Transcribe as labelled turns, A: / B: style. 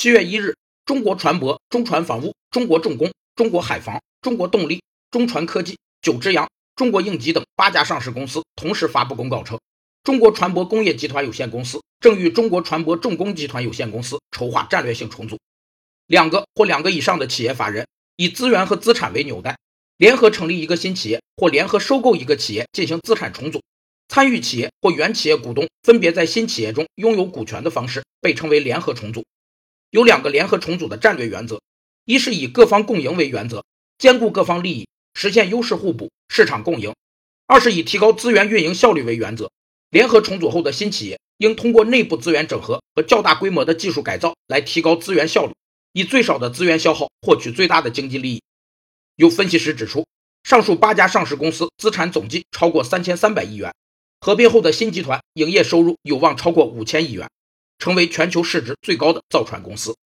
A: 七月一日，中国船舶、中船防务、中国重工、中国海防、中国动力、中船科技、九之洋、中国应急等八家上市公司同时发布公告称，中国船舶工业集团有限公司正与中国船舶重工集团有限公司筹划战略性重组，两个或两个以上的企业法人以资源和资产为纽带，联合成立一个新企业或联合收购一个企业进行资产重组。参与企业或原企业股东分别在新企业中拥有股权的方式被称为联合重组。有两个联合重组的战略原则：一是以各方共赢为原则，兼顾各方利益，实现优势互补、市场共赢；二是以提高资源运营效率为原则。联合重组后的新企业应通过内部资源整合和较大规模的技术改造来提高资源效率，以最少的资源消耗获取最大的经济利益。有分析师指出，上述八家上市公司资产总计超过三千三百亿元。合并后的新集团营业收入有望超过五千亿元，成为全球市值最高的造船公司。